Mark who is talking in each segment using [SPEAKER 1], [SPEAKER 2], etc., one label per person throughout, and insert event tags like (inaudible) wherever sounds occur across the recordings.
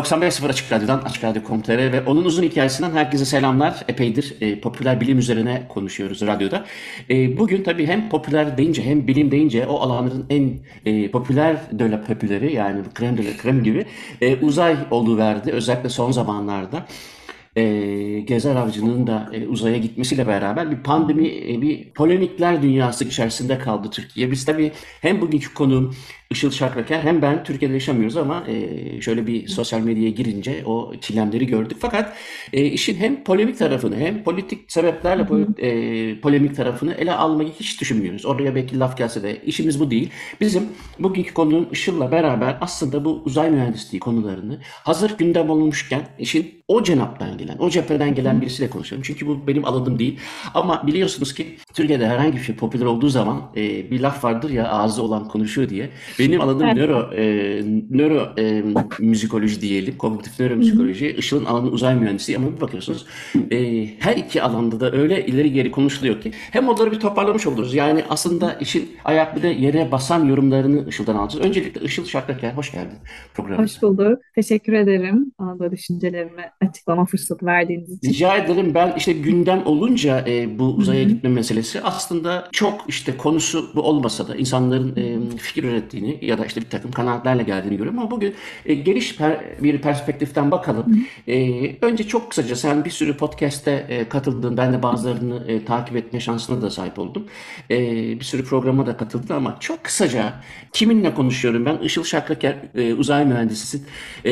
[SPEAKER 1] ...95.0 Açık Radyo'dan, Açık Radyo.com.tr ve onun uzun hikayesinden herkese selamlar. Epeydir e, popüler bilim üzerine konuşuyoruz radyoda. E, bugün tabii hem popüler deyince hem bilim deyince o alanların en e, popüler de la popüleri yani krem de la krem gibi e, uzay verdi Özellikle son zamanlarda e, Gezer Avcı'nın da e, uzaya gitmesiyle beraber bir pandemi, e, bir polemikler dünyası içerisinde kaldı Türkiye. Biz tabii hem bugünkü konuğum Işıl Şakraker hem ben Türkiye'de yaşamıyoruz ama e, şöyle bir sosyal medyaya girince o çilemleri gördük. Fakat e, işin hem polemik tarafını hem politik sebeplerle pol, e, polemik tarafını ele almayı hiç düşünmüyoruz. Oraya belki laf gelse de işimiz bu değil. Bizim bugünkü konuğum Işıl'la beraber aslında bu uzay mühendisliği konularını hazır gündem olmuşken işin o cenaptan gelen, o cepheden gelen birisiyle konuşuyorum. Çünkü bu benim alanım değil. Ama biliyorsunuz ki Türkiye'de herhangi bir şey popüler olduğu zaman e, bir laf vardır ya ağzı olan konuşuyor diye. Benim alanım evet. nöro e, nöro e, müzikoloji diyelim, kognitif nöromüzikoloji. Işıl'ın alanı uzay mühendisliği ama bir bakıyorsunuz e, her iki alanda da öyle ileri geri konuşuluyor ki hem onları bir toparlamış oluruz. Yani aslında işin ayak bir de yere basan yorumlarını Işıl'dan alacağız. Öncelikle Işıl Şakraker hoş geldin
[SPEAKER 2] programımıza. Hoş bulduk. Teşekkür ederim. Bana düşüncelerimi açıklama fırsatı verdiğiniz için.
[SPEAKER 1] Rica ederim. Ben işte gündem olunca e, bu uzaya gitme meselesi aslında çok işte konusu bu olmasa da insanların e, fikir ürettiğini ya da işte bir takım kanaatlerle geldiğini görüyorum ama bugün e, geniş per, bir perspektiften bakalım. E, önce çok kısaca sen bir sürü podcast'te e, katıldın. Ben de bazılarını e, takip etme şansına da sahip oldum. E, bir sürü programa da katıldın ama çok kısaca kiminle konuşuyorum ben? Işıl Şakraker e, uzay mühendisisin. E,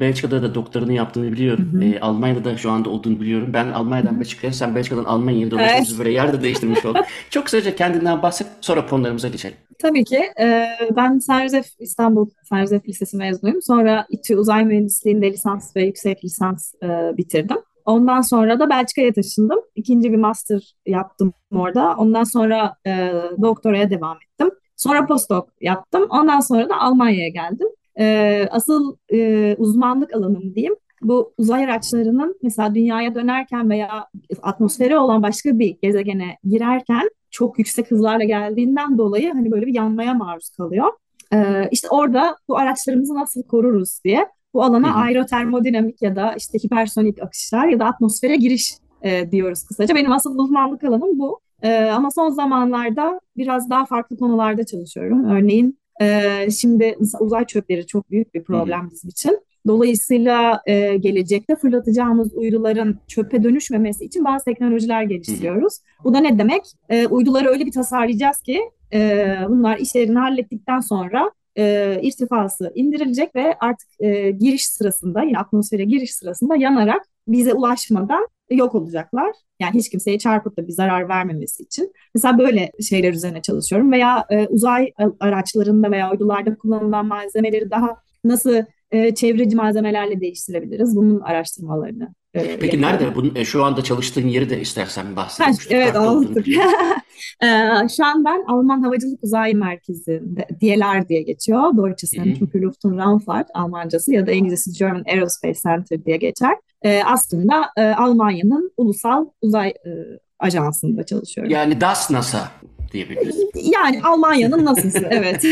[SPEAKER 1] Belçika'da da doktorunu yaptığını biliyorum. E, Almanya'da da şu anda olduğunu biliyorum. Ben Almanya'dan Belçika'ya, sen Belçika'dan Almanya'ya dolayısıyla evet. böyle yerde değiştirmiş olduk. (laughs) çok kısaca kendinden bahset sonra konularımıza geçelim.
[SPEAKER 2] Tabii ki. E, ben Saint İstanbul Saint Lisesi mezunuyum. Sonra İTÜ Uzay Mühendisliğinde lisans ve yüksek lisans e, bitirdim. Ondan sonra da Belçika'ya taşındım. İkinci bir master yaptım orada. Ondan sonra e, doktoraya devam ettim. Sonra postdoc yaptım. Ondan sonra da Almanya'ya geldim. E, asıl e, uzmanlık alanım diyeyim. Bu uzay araçlarının mesela dünyaya dönerken veya atmosferi olan başka bir gezegene girerken çok yüksek hızlarla geldiğinden dolayı hani böyle bir yanmaya maruz kalıyor. Ee, işte orada bu araçlarımızı nasıl koruruz diye bu alana aerotermodinamik ya da işte hipersonik akışlar ya da atmosfere giriş e, diyoruz kısaca. Benim asıl uzmanlık alanım bu. E, ama son zamanlarda biraz daha farklı konularda çalışıyorum. Örneğin e, şimdi uzay çöpleri çok büyük bir problem bizim için. Dolayısıyla e, gelecekte fırlatacağımız uyduların çöpe dönüşmemesi için bazı teknolojiler geliştiriyoruz. Bu da ne demek? E, uyduları öyle bir tasarlayacağız ki e, bunlar işlerini hallettikten sonra e, irtifası indirilecek ve artık e, giriş sırasında yine atmosfere giriş sırasında yanarak bize ulaşmadan yok olacaklar. Yani hiç kimseye çarpıp da bir zarar vermemesi için. Mesela böyle şeyler üzerine çalışıyorum veya e, uzay araçlarında veya uydularda kullanılan malzemeleri daha nasıl e, çevreci malzemelerle değiştirebiliriz. Bunun araştırmalarını
[SPEAKER 1] e, Peki yapıyorum. nerede? Bunun, e, şu anda çalıştığın yeri de istersen bahsedelim.
[SPEAKER 2] Evet anlattık. (laughs) e, şu an ben Alman Havacılık Uzay Merkezi'nde, DLR diye geçiyor. Deutsche Zentrum für Luft- und Raumfahrt Almancası ya da İngilizcesi German Aerospace Center diye geçer. E, aslında e, Almanya'nın ulusal uzay e, ajansında çalışıyorum.
[SPEAKER 1] Yani DAS NASA diyebiliriz.
[SPEAKER 2] Yani Almanya'nın nasılsı (laughs) evet.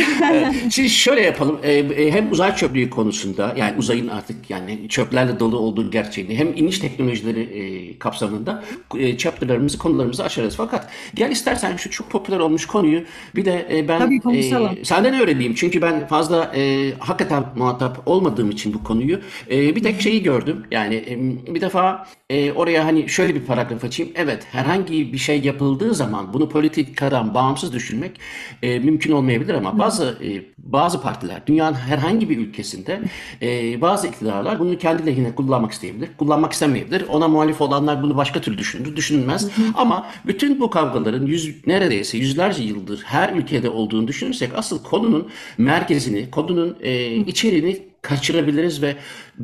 [SPEAKER 1] Şimdi şöyle yapalım. Ee, e, hem uzay çöplüğü konusunda yani uzayın artık yani çöplerle dolu olduğu gerçeğini hem iniş teknolojileri e, kapsamında e, chapter'larımızı konularımızı aşarız. Fakat gel istersen şu çok popüler olmuş konuyu bir de ben Tabii konuşalım. e, senden öğreneyim. Çünkü ben fazla e, hakikaten muhatap olmadığım için bu konuyu e, bir tek şeyi gördüm. Yani e, bir defa e, oraya hani şöyle bir paragraf açayım. Evet herhangi bir şey yapıldığı zaman bunu politikadan bağımsız düşünmek e, mümkün olmayabilir ama bazı e, bazı partiler dünyanın herhangi bir ülkesinde e, bazı iktidarlar bunu kendi lehine kullanmak isteyebilir, kullanmak istemeyebilir. Ona muhalif olanlar bunu başka türlü düşünür, düşünülmez. Ama bütün bu kavgaların yüz, neredeyse yüzlerce yıldır her ülkede olduğunu düşünürsek asıl konunun merkezini, konunun e, içeriğini kaçırabiliriz ve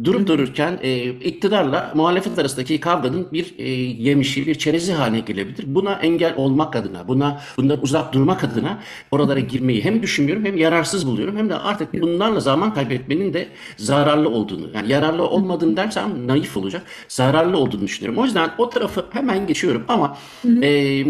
[SPEAKER 1] durup dururken e, iktidarla muhalefet arasındaki kavganın bir e, yemişi, bir çerezi haline gelebilir. Buna engel olmak adına, buna bundan uzak durmak adına oralara girmeyi hem düşünmüyorum hem yararsız buluyorum hem de artık bunlarla zaman kaybetmenin de zararlı olduğunu, yani yararlı olmadığını dersem naif olacak, zararlı olduğunu düşünüyorum. O yüzden o tarafı hemen geçiyorum ama e,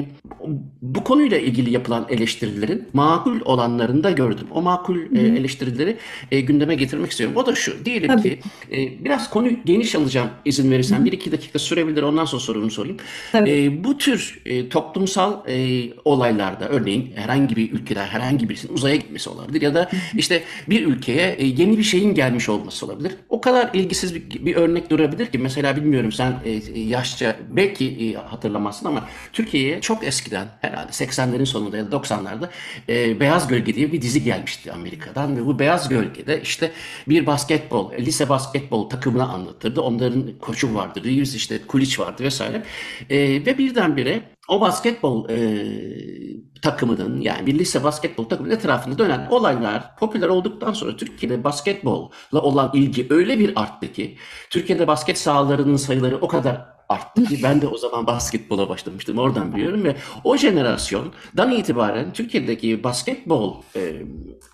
[SPEAKER 1] bu konuyla ilgili yapılan eleştirilerin makul olanlarını da gördüm. O makul e, eleştirileri e, gündeme getirmek istiyorum. O da şu, diyelim
[SPEAKER 2] Tabii.
[SPEAKER 1] ki e, biraz konuyu geniş alacağım izin verirsen. Bir iki dakika sürebilir ondan sonra sorumu sorayım.
[SPEAKER 2] Tabii.
[SPEAKER 1] E, bu tür e, toplumsal e, olaylarda örneğin herhangi bir ülkede herhangi birisinin uzaya gitmesi olabilir ya da işte bir ülkeye e, yeni bir şeyin gelmiş olması olabilir. O kadar ilgisiz bir, bir örnek durabilir ki mesela bilmiyorum sen e, yaşça belki e, hatırlamazsın ama Türkiye'ye çok eskiden herhalde 80'lerin sonunda ya da 90'larda e, Beyaz Gölge diye bir dizi gelmişti Amerika'dan ve bu Beyaz Gölge'de işte bir basketbol, lise basketbol takımını anlatırdı. Onların koçu vardı, Reeves işte Kuliç vardı vesaire. E, ve birdenbire o basketbol e, takımının yani bir lise basketbol takımının etrafında dönen olaylar popüler olduktan sonra Türkiye'de basketbolla olan ilgi öyle bir arttı ki Türkiye'de basket sahalarının sayıları o kadar arttı ki ben de o zaman basketbola başlamıştım oradan biliyorum ve o jenerasyondan itibaren Türkiye'deki basketbol e,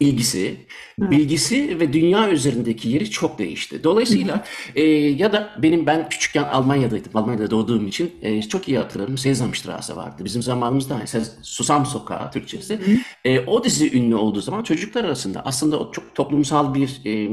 [SPEAKER 1] ilgisi, bilgisi ve dünya üzerindeki yeri çok değişti. Dolayısıyla e, ya da benim ben küçükken Almanya'daydım. Almanya'da doğduğum için e, çok iyi hatırlarım. Sesamstraße vardı. Bizim zamanımızda Sez- Susam Sokağı Türkçesi. E, o dizi ünlü olduğu zaman çocuklar arasında aslında o çok toplumsal bir e,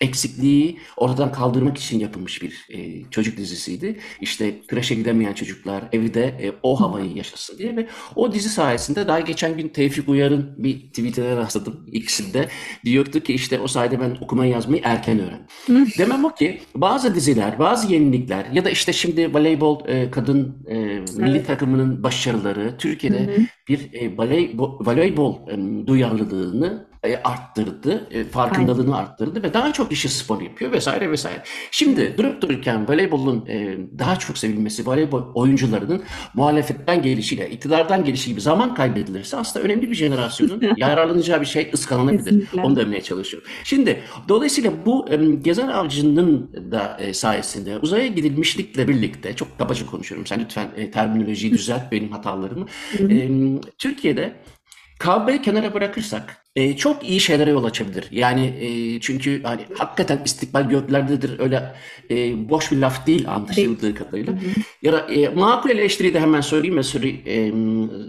[SPEAKER 1] eksikliği ortadan kaldırmak için yapılmış bir e, çocuk dizisiydi. İşte kreşe gidemeyen çocuklar evde e, o havayı yaşasın diye ve o dizi sayesinde daha geçen gün Tevfik Uyar'ın bir tweetine rastladım ikisinde. Diyordu ki işte o sayede ben okumayı yazmayı erken öğrendim. Demem o ki bazı diziler, bazı yenilikler ya da işte şimdi voleybol e, kadın e, milli takımının başarıları Türkiye'de bir e, voleybol, voleybol e, duyarlılığını arttırdı, e, farkındalığını arttırdı ve daha çok kişi spor yapıyor vesaire vesaire. Şimdi durup dururken voleybolun e, daha çok sevilmesi, voleybol oyuncularının muhalefetten gelişiyle, iktidardan gelişi gibi zaman kaybedilirse aslında önemli bir jenerasyonun (laughs) yararlanacağı bir şey ıskanılabilir.
[SPEAKER 2] Kesinlikle.
[SPEAKER 1] Onu demeye çalışıyorum. Şimdi dolayısıyla bu e, Gezer Avcı'nın da e, sayesinde uzaya gidilmişlikle birlikte çok kabaca konuşuyorum. Sen lütfen e, terminolojiyi düzelt benim hatalarımı. E, Türkiye'de kavgayı kenara bırakırsak e, çok iyi şeylere yol açabilir. Yani e, çünkü hani hakikaten istikbal göklerdedir öyle e, boş bir laf değil anlaşıldığı kadarıyla. Ya da e, makul eleştiriyi de hemen söyleyeyim ve süre, e,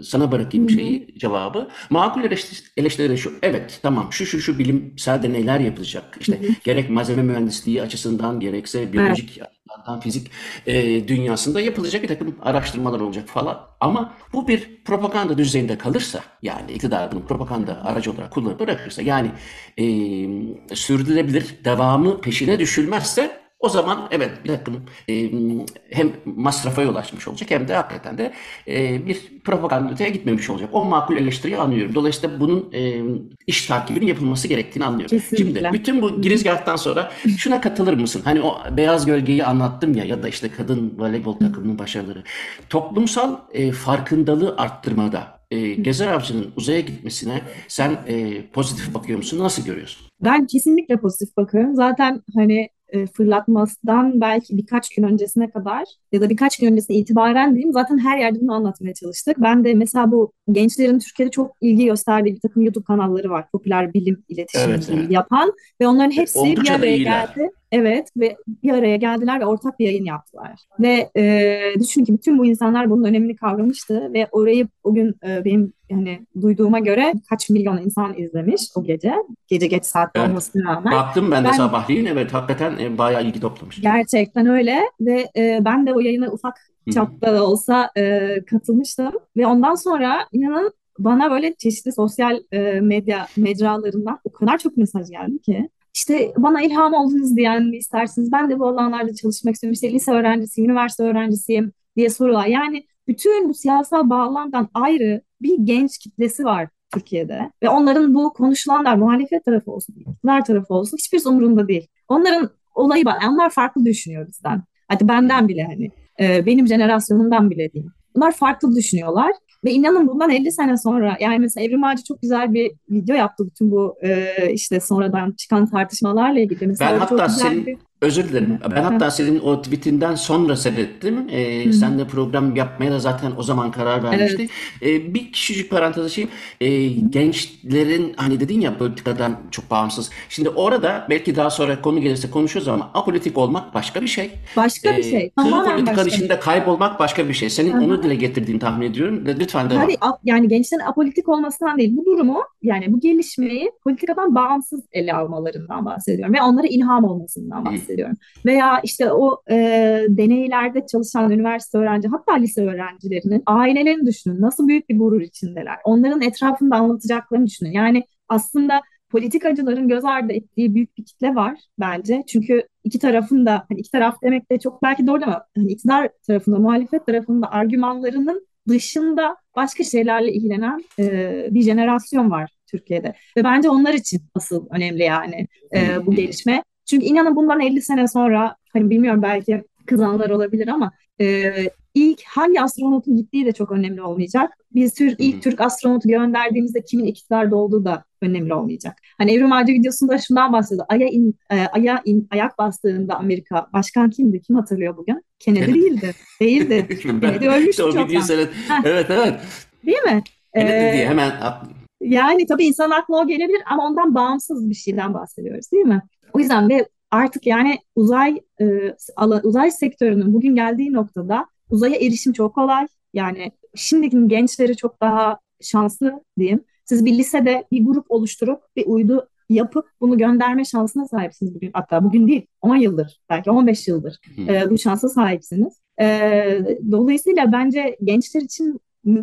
[SPEAKER 1] sana bırakayım şeyi cevabı. Makul eleştiri, eleştiri de şu. Evet tamam şu şu şu bilimsel deneyler yapılacak. İşte gerek malzeme mühendisliği açısından gerekse biyolojik açıdan fizik e, dünyasında yapılacak bir takım araştırmalar olacak falan. Ama bu bir propaganda düzeyinde kalırsa yani iktidarın propaganda aracı olarak kullanıp bırakırsa yani e, sürdürülebilir devamı peşine düşülmezse o zaman evet bir takım e, hem masrafa yol açmış olacak hem de hakikaten de e, bir propagandaya gitmemiş olacak. O makul eleştiriyi anlıyorum. Dolayısıyla bunun e, iş takibinin yapılması gerektiğini anlıyorum.
[SPEAKER 2] Kesinlikle.
[SPEAKER 1] Şimdi bütün bu girizgahtan sonra şuna katılır mısın? Hani o beyaz gölgeyi anlattım ya ya da işte kadın voleybol takımının başarıları. Toplumsal e, farkındalığı arttırmada e, Gezer Avcı'nın uzaya gitmesine sen e, pozitif bakıyor musun? Nasıl görüyorsun?
[SPEAKER 2] Ben kesinlikle pozitif bakıyorum. Zaten hani e, fırlatmasından belki birkaç gün öncesine kadar ya da birkaç gün öncesine itibaren diyeyim zaten her yerde bunu anlatmaya çalıştık. Ben de mesela bu gençlerin Türkiye'de çok ilgi gösterdiği bir takım YouTube kanalları var. Popüler bilim iletişimi
[SPEAKER 1] Evet, evet.
[SPEAKER 2] yapan ve onların hepsi bir
[SPEAKER 1] Oldukça da
[SPEAKER 2] araya geldi. Evet ve bir araya geldiler ve ortak bir yayın yaptılar. Ve e, düşün ki bütün bu insanlar bunun önemini kavramıştı ve orayı o gün e, benim hani duyduğuma göre kaç milyon insan izlemiş o gece. Gece geç saatte
[SPEAKER 1] Evet.
[SPEAKER 2] olmasına rağmen.
[SPEAKER 1] Baktım ben de
[SPEAKER 2] Ben-
[SPEAKER 1] sabahleyin evet hakikaten e, bayağı ilgi toplamış.
[SPEAKER 2] Gerçekten öyle ve e, ben de o yayına ufak çapta da olsa e, katılmıştım ve ondan sonra inanın bana böyle çeşitli sosyal e, medya mecralarından o kadar çok mesaj geldi ki. İşte bana ilham oldunuz diyen mi istersiniz? Ben de bu alanlarda çalışmak istiyorum. İşte lise öğrencisiyim, üniversite öğrencisiyim diye sorular. Yani bütün bu siyasal bağlamdan ayrı bir genç kitlesi var Türkiye'de. Ve onların bu konuşulanlar muhalefet tarafı olsun, iktidar tarafı olsun hiçbir umurunda değil. Onların olayı var. Onlar farklı düşünüyor bizden. Hadi benden bile hani benim jenerasyonumdan bile değil. Bunlar farklı düşünüyorlar. Ve inanın bundan 50 sene sonra yani mesela Evrim Ağacı çok güzel bir video yaptı bütün bu e, işte sonradan çıkan tartışmalarla ilgili. Mesela
[SPEAKER 1] ben hatta
[SPEAKER 2] senin
[SPEAKER 1] bir... Özür dilerim. Ben hatta senin o tweetinden sonra seyrettim. Ee, sen de program yapmaya da zaten o zaman karar vermiştik. Evet. Ee, bir küçücük parantez açayım. Ee, gençlerin hani dedin ya politikadan çok bağımsız. Şimdi orada belki daha sonra konu gelirse konuşuruz ama apolitik olmak başka bir şey.
[SPEAKER 2] Başka bir şey.
[SPEAKER 1] Ee, politikanın içinde kaybolmak başka bir şey. Senin Aha. onu dile getirdiğini tahmin ediyorum. Lütfen devam.
[SPEAKER 2] Hadi, yani gençlerin apolitik olmasından değil. Bu durumu yani bu gelişmeyi politikadan bağımsız ele almalarından bahsediyorum. Ve onlara ilham olmasından bahsediyorum bahsediyorum. Veya işte o e, deneylerde çalışan üniversite öğrenci hatta lise öğrencilerinin ailelerini düşünün. Nasıl büyük bir gurur içindeler. Onların etrafında anlatacaklarını düşünün. Yani aslında politikacıların göz ardı ettiği büyük bir kitle var bence. Çünkü iki tarafın da hani iki taraf demek de çok belki doğru ama hani iktidar tarafında, muhalefet tarafında argümanlarının dışında başka şeylerle ilgilenen e, bir jenerasyon var Türkiye'de. Ve bence onlar için asıl önemli yani e, bu gelişme. Çünkü inanın bundan 50 sene sonra hani bilmiyorum belki kızanlar olabilir ama e, ilk hangi astronotun gittiği de çok önemli olmayacak. Biz Türk, ilk Türk astronotu gönderdiğimizde kimin iktidarda olduğu da önemli olmayacak. Hani Evrim Ağacı videosunda şundan bahsediyor. Aya, in, e, aya in, ayak bastığında Amerika başkan kimdi? Kim hatırlıyor bugün? Kennedy değildi. Değildi. (laughs) Kennedy ölmüştü
[SPEAKER 1] çoktan. Evet evet.
[SPEAKER 2] Değil mi?
[SPEAKER 1] Kennedy ee, diye hemen
[SPEAKER 2] yani tabii insan aklına o gelebilir ama ondan bağımsız bir şeyden bahsediyoruz değil mi? O yüzden ve artık yani uzay e, uzay sektörünün bugün geldiği noktada uzaya erişim çok kolay. Yani şimdiki gençleri çok daha şanslı diyeyim. Siz bir lisede bir grup oluşturup bir uydu yapıp bunu gönderme şansına sahipsiniz bugün. Hatta bugün değil 10 yıldır belki 15 yıldır e, bu şansa sahipsiniz. E, dolayısıyla bence gençler için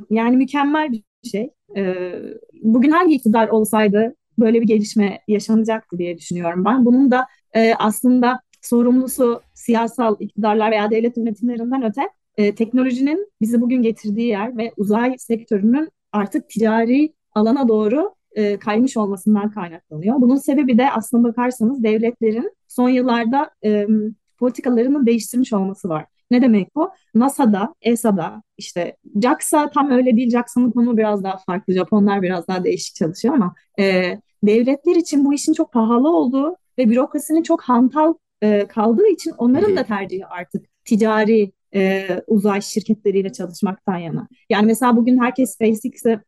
[SPEAKER 2] yani mükemmel bir şey. E, bugün hangi iktidar olsaydı böyle bir gelişme yaşanacaktı diye düşünüyorum ben. Bunun da e, aslında sorumlusu siyasal iktidarlar veya devlet yönetimlerinden öte e, teknolojinin bizi bugün getirdiği yer ve uzay sektörünün artık ticari alana doğru e, kaymış olmasından kaynaklanıyor. Bunun sebebi de aslında bakarsanız devletlerin son yıllarda e, politikalarını değiştirmiş olması var. Ne demek bu? NASA'da, ESA'da, işte JAXA tam öyle değil. JAXA'nın konu biraz daha farklı. Japonlar biraz daha değişik çalışıyor ama e, devletler için bu işin çok pahalı olduğu ve bürokrasinin çok hantal e, kaldığı için onların da tercihi artık ticari e, uzay şirketleriyle çalışmaktan yana. Yani mesela bugün herkes SpaceX'e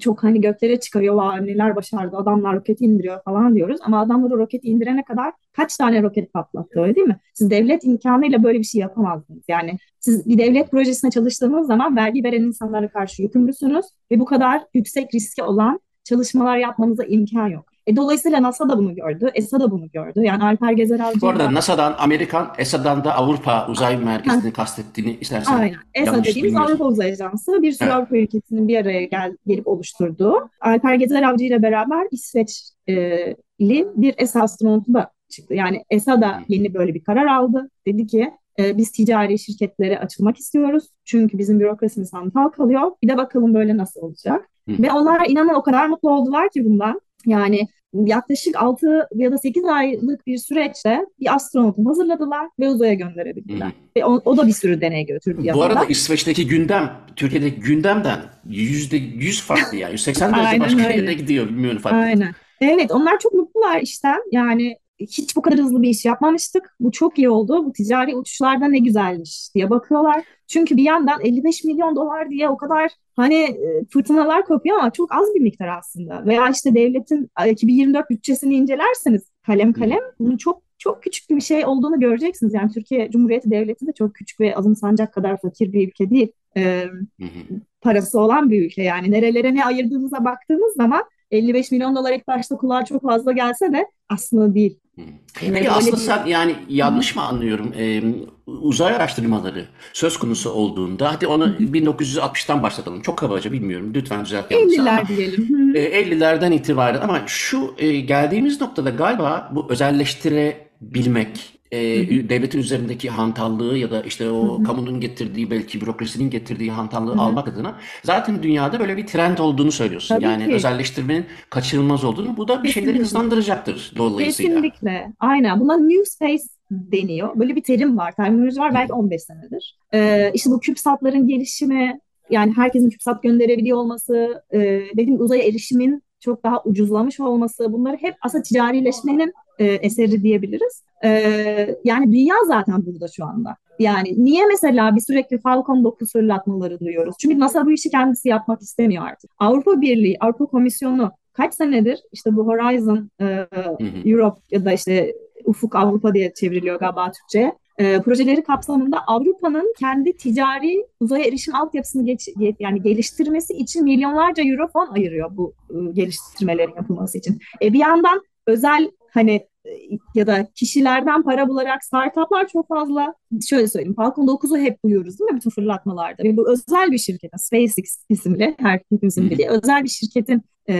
[SPEAKER 2] çok hani göklere çıkarıyor, Vay, neler başardı, adamlar roketi indiriyor falan diyoruz. Ama adamlar o roketi indirene kadar kaç tane roket patlattı öyle değil mi? Siz devlet imkanıyla böyle bir şey yapamazdınız. Yani siz bir devlet projesine çalıştığınız zaman vergi veren insanlara karşı yükümlüsünüz ve bu kadar yüksek riski olan çalışmalar yapmanıza imkan yok. E, dolayısıyla NASA da bunu gördü, ESA da bunu gördü. Yani Alper Gezer Avcı...
[SPEAKER 1] Bu arada NASA'dan Amerikan, ESA'dan da Avrupa Uzay Merkezi'ni kastettiğini istersen
[SPEAKER 2] Aynen. ESA dediğimiz Avrupa Uzay Ajansı bir sürü evet. Avrupa ülkesinin bir araya gel, gelip oluşturduğu. Alper Gezer Avcı ile beraber İsveçli bir ESA astronotu da çıktı. Yani ESA da yeni böyle bir karar aldı. Dedi ki e, biz ticari şirketlere açılmak istiyoruz. Çünkü bizim bürokrasimiz hantal kalıyor. Bir de bakalım böyle nasıl olacak. Hı. Ve onlar inanın o kadar mutlu oldular ki bundan. Yani yaklaşık 6 ya da 8 aylık bir süreçte bir astronotu hazırladılar ve uzaya gönderebildiler. Hı. Ve o, o da bir sürü deney götürdü.
[SPEAKER 1] Bu yanında. arada İsveç'teki gündem Türkiye'deki gündemden yüzde yüz farklı yani. 180 derece başka öyle. yere gidiyor bilmiyorum farklı.
[SPEAKER 2] Aynen. Evet onlar çok mutlular işten. Yani hiç bu kadar hızlı bir iş yapmamıştık. Bu çok iyi oldu. Bu ticari uçuşlarda ne güzelmiş diye bakıyorlar. Çünkü bir yandan 55 milyon dolar diye o kadar hani e, fırtınalar kopuyor ama çok az bir miktar aslında. Veya işte devletin 2024 bütçesini incelerseniz kalem kalem bunun çok çok küçük bir şey olduğunu göreceksiniz. Yani Türkiye Cumhuriyeti Devleti de çok küçük ve azımsanacak kadar fakir bir ülke değil. Ee, parası olan bir ülke yani. Nerelere ne ayırdığınıza baktığımız zaman 55 milyon dolar ilk başta kulağa çok fazla gelse de aslında değil.
[SPEAKER 1] Peki aslında sen yani yanlış mı anlıyorum? Ee, uzay araştırmaları söz konusu olduğunda hadi onu 1960'tan başlatalım. Çok kabaca bilmiyorum. Lütfen düzelt.
[SPEAKER 2] 50'ler diyelim.
[SPEAKER 1] E, 50'lerden itibaren ama şu e, geldiğimiz noktada galiba bu özelleştirebilmek e, devletin üzerindeki hantallığı ya da işte o kamunun getirdiği belki bürokrasinin getirdiği hantallığı almak adına zaten dünyada böyle bir trend olduğunu söylüyorsun.
[SPEAKER 2] Tabii
[SPEAKER 1] yani
[SPEAKER 2] ki.
[SPEAKER 1] özelleştirmenin kaçınılmaz olduğunu. Bu da bir şeyleri
[SPEAKER 2] Kesinlikle.
[SPEAKER 1] hızlandıracaktır dolayısıyla.
[SPEAKER 2] Kesinlikle. Aynen. Buna new space deniyor. Böyle bir terim var, terminoloji var belki 15 senedir. Ee, işte bu CubeSat'ların gelişimi, yani herkesin CubeSat gönderebiliyor olması, e, dediğim uzaya erişimin çok daha ucuzlamış olması, bunları hep aslında ticarileşmenin e, eseri diyebiliriz. Ee, yani dünya zaten burada şu anda. Yani niye mesela bir sürekli Falcon 9 fırlatmaları duyuyoruz? Çünkü NASA bu işi kendisi yapmak istemiyor artık. Avrupa Birliği, Avrupa Komisyonu kaç senedir işte bu Horizon e,
[SPEAKER 1] Hı hı.
[SPEAKER 2] Europe ya da işte Ufuk Avrupa diye çevriliyor galiba Türkçe'ye. E, projeleri kapsamında Avrupa'nın kendi ticari uzaya erişim altyapısını geç, ge- yani geliştirmesi için milyonlarca euro fon ayırıyor bu e, geliştirmelerin yapılması için. E, bir yandan özel hani e, ya da kişilerden para bularak startuplar çok fazla şöyle söyleyeyim Falcon 9'u hep duyuyoruz değil mi bütün fırlatmalarda. Ve bu özel bir şirketin SpaceX isimli
[SPEAKER 1] Hı hı.
[SPEAKER 2] bildiği özel bir şirketin e,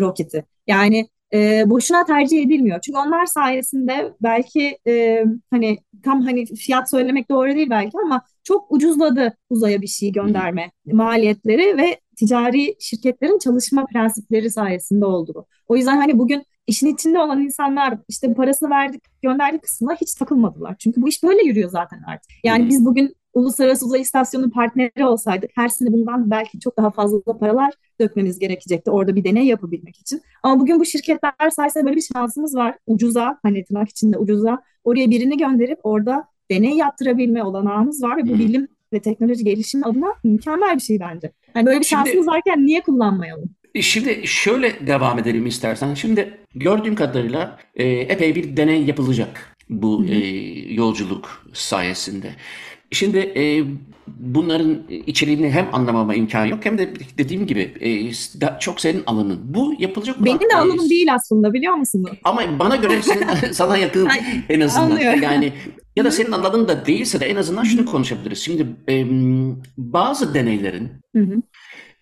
[SPEAKER 2] roketi. Yani e, boşuna tercih edilmiyor. Çünkü onlar sayesinde belki e, hani tam hani fiyat söylemek doğru değil belki ama çok ucuzladı uzaya bir şey gönderme maliyetleri ve ticari şirketlerin çalışma prensipleri sayesinde oldu bu. O yüzden hani bugün işin içinde olan insanlar işte parasını verdik gönderdik kısmına hiç takılmadılar. Çünkü bu iş böyle yürüyor zaten artık. Yani biz bugün Uluslararası Uzay İstasyonu partneri olsaydık her sene bundan belki çok daha fazla paralar dökmemiz gerekecekti orada bir deney yapabilmek için. Ama bugün bu şirketler sayesinde böyle bir şansımız var. Ucuza, hani tırnak içinde ucuza oraya birini gönderip orada deney yaptırabilme olanağımız var ve bu bilim ve teknoloji gelişimi adına mükemmel bir şey bence. Yani böyle bir
[SPEAKER 1] Şimdi-
[SPEAKER 2] şansımız varken niye kullanmayalım?
[SPEAKER 1] Şimdi şöyle devam edelim istersen. Şimdi gördüğüm kadarıyla e, epey bir deney yapılacak bu e, yolculuk sayesinde. Şimdi e, bunların içeriğini hem anlamama imkan yok hem de dediğim gibi e, da- çok senin alanın. Bu yapılacak olan,
[SPEAKER 2] Benim de
[SPEAKER 1] e,
[SPEAKER 2] alanım değil aslında biliyor musunuz?
[SPEAKER 1] Ama bana göre senin, (laughs) (laughs) sana yakın en azından.
[SPEAKER 2] anlıyorum.
[SPEAKER 1] Yani ya da senin alanın da değilse de en azından şunu konuşabiliriz. Şimdi e, bazı deneylerin
[SPEAKER 2] Hı hı.